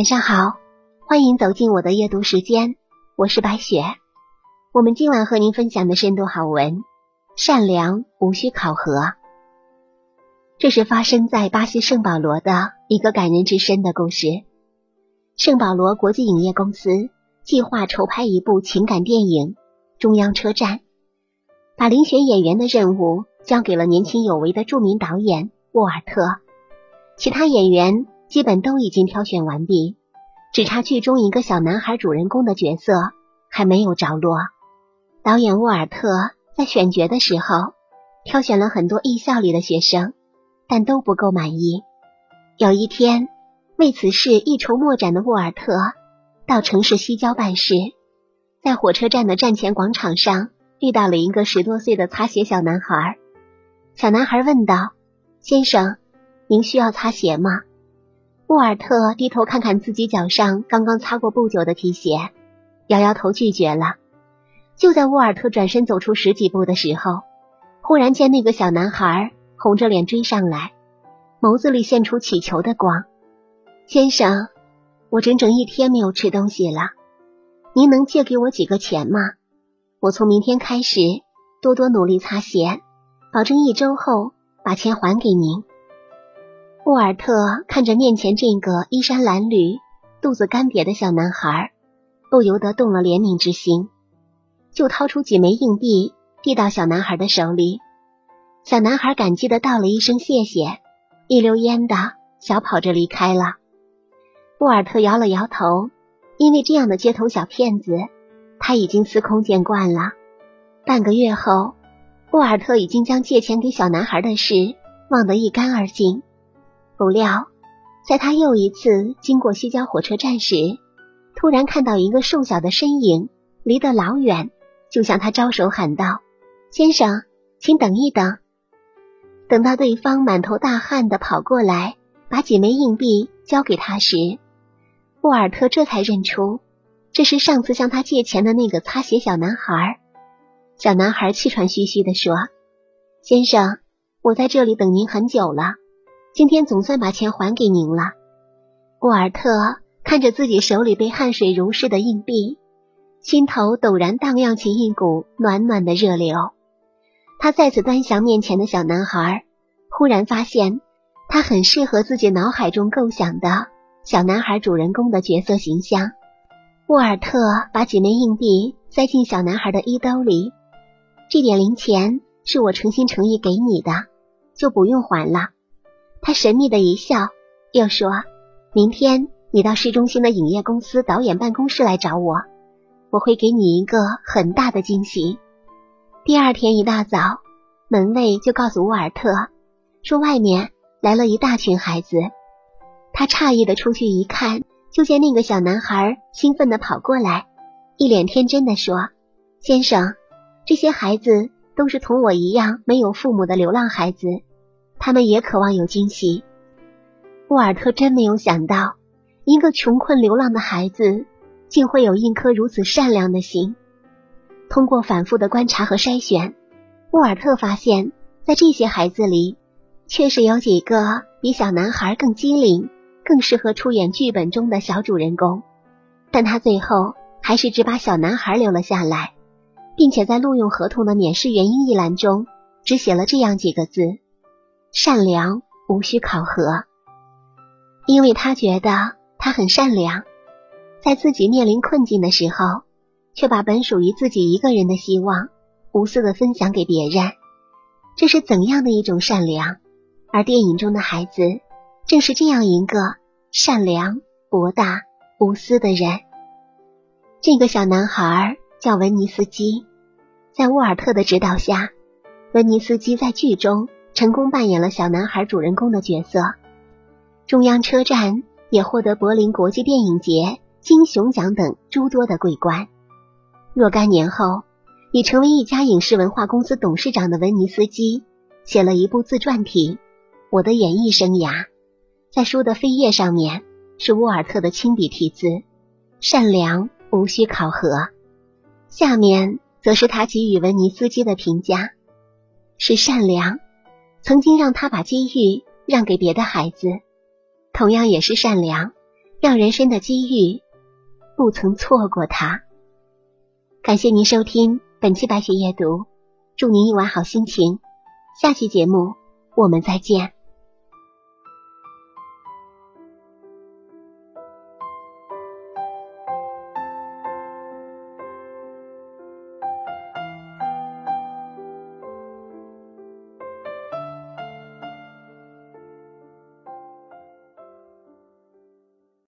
晚上好，欢迎走进我的阅读时间，我是白雪。我们今晚和您分享的深度好文：善良无需考核。这是发生在巴西圣保罗的一个感人至深的故事。圣保罗国际影业公司计划筹拍一部情感电影《中央车站》，把遴选演员的任务交给了年轻有为的著名导演沃尔特，其他演员。基本都已经挑选完毕，只差剧中一个小男孩主人公的角色还没有着落。导演沃尔特在选角的时候，挑选了很多艺校里的学生，但都不够满意。有一天，为此事一筹莫展的沃尔特到城市西郊办事，在火车站的站前广场上遇到了一个十多岁的擦鞋小男孩。小男孩问道：“先生，您需要擦鞋吗？”沃尔特低头看看自己脚上刚刚擦过不久的皮鞋，摇摇头拒绝了。就在沃尔特转身走出十几步的时候，忽然见那个小男孩红着脸追上来，眸子里现出乞求的光。先生，我整整一天没有吃东西了，您能借给我几个钱吗？我从明天开始多多努力擦鞋，保证一周后把钱还给您。沃尔特看着面前这个衣衫褴褛、肚子干瘪的小男孩，不由得动了怜悯之心，就掏出几枚硬币递到小男孩的手里。小男孩感激的道了一声谢谢，一溜烟的小跑着离开了。沃尔特摇了摇头，因为这样的街头小骗子他已经司空见惯了。半个月后，沃尔特已经将借钱给小男孩的事忘得一干二净。不料，在他又一次经过西郊火车站时，突然看到一个瘦小的身影，离得老远，就向他招手喊道：“先生，请等一等。”等到对方满头大汗的跑过来，把几枚硬币交给他时，沃尔特这才认出，这是上次向他借钱的那个擦鞋小男孩。小男孩气喘吁吁的说：“先生，我在这里等您很久了。”今天总算把钱还给您了。沃尔特看着自己手里被汗水濡湿的硬币，心头陡然荡漾起一股暖暖的热流。他再次端详面前的小男孩，忽然发现他很适合自己脑海中构想的小男孩主人公的角色形象。沃尔特把几枚硬币塞进小男孩的衣兜里，这点零钱是我诚心诚意给你的，就不用还了。他神秘的一笑，又说：“明天你到市中心的影业公司导演办公室来找我，我会给你一个很大的惊喜。”第二天一大早，门卫就告诉沃尔特说外面来了一大群孩子。他诧异的出去一看，就见那个小男孩兴奋的跑过来，一脸天真的说：“先生，这些孩子都是同我一样没有父母的流浪孩子。”他们也渴望有惊喜。沃尔特真没有想到，一个穷困流浪的孩子竟会有一颗如此善良的心。通过反复的观察和筛选，沃尔特发现，在这些孩子里，确实有几个比小男孩更机灵、更适合出演剧本中的小主人公。但他最后还是只把小男孩留了下来，并且在录用合同的免试原因一栏中只写了这样几个字。善良无需考核，因为他觉得他很善良，在自己面临困境的时候，却把本属于自己一个人的希望无私的分享给别人，这是怎样的一种善良？而电影中的孩子正是这样一个善良、博大、无私的人。这个小男孩叫文尼斯基，在沃尔特的指导下，文尼斯基在剧中。成功扮演了小男孩主人公的角色，中央车站也获得柏林国际电影节金熊奖等诸多的桂冠。若干年后，已成为一家影视文化公司董事长的文尼斯基写了一部自传体《我的演艺生涯》。在书的扉页上面是沃尔特的亲笔题字：“善良无需考核。”下面则是他给予文尼斯基的评价：“是善良。”曾经让他把机遇让给别的孩子，同样也是善良，让人生的机遇不曾错过他。感谢您收听本期白雪夜读，祝您一晚好心情。下期节目我们再见。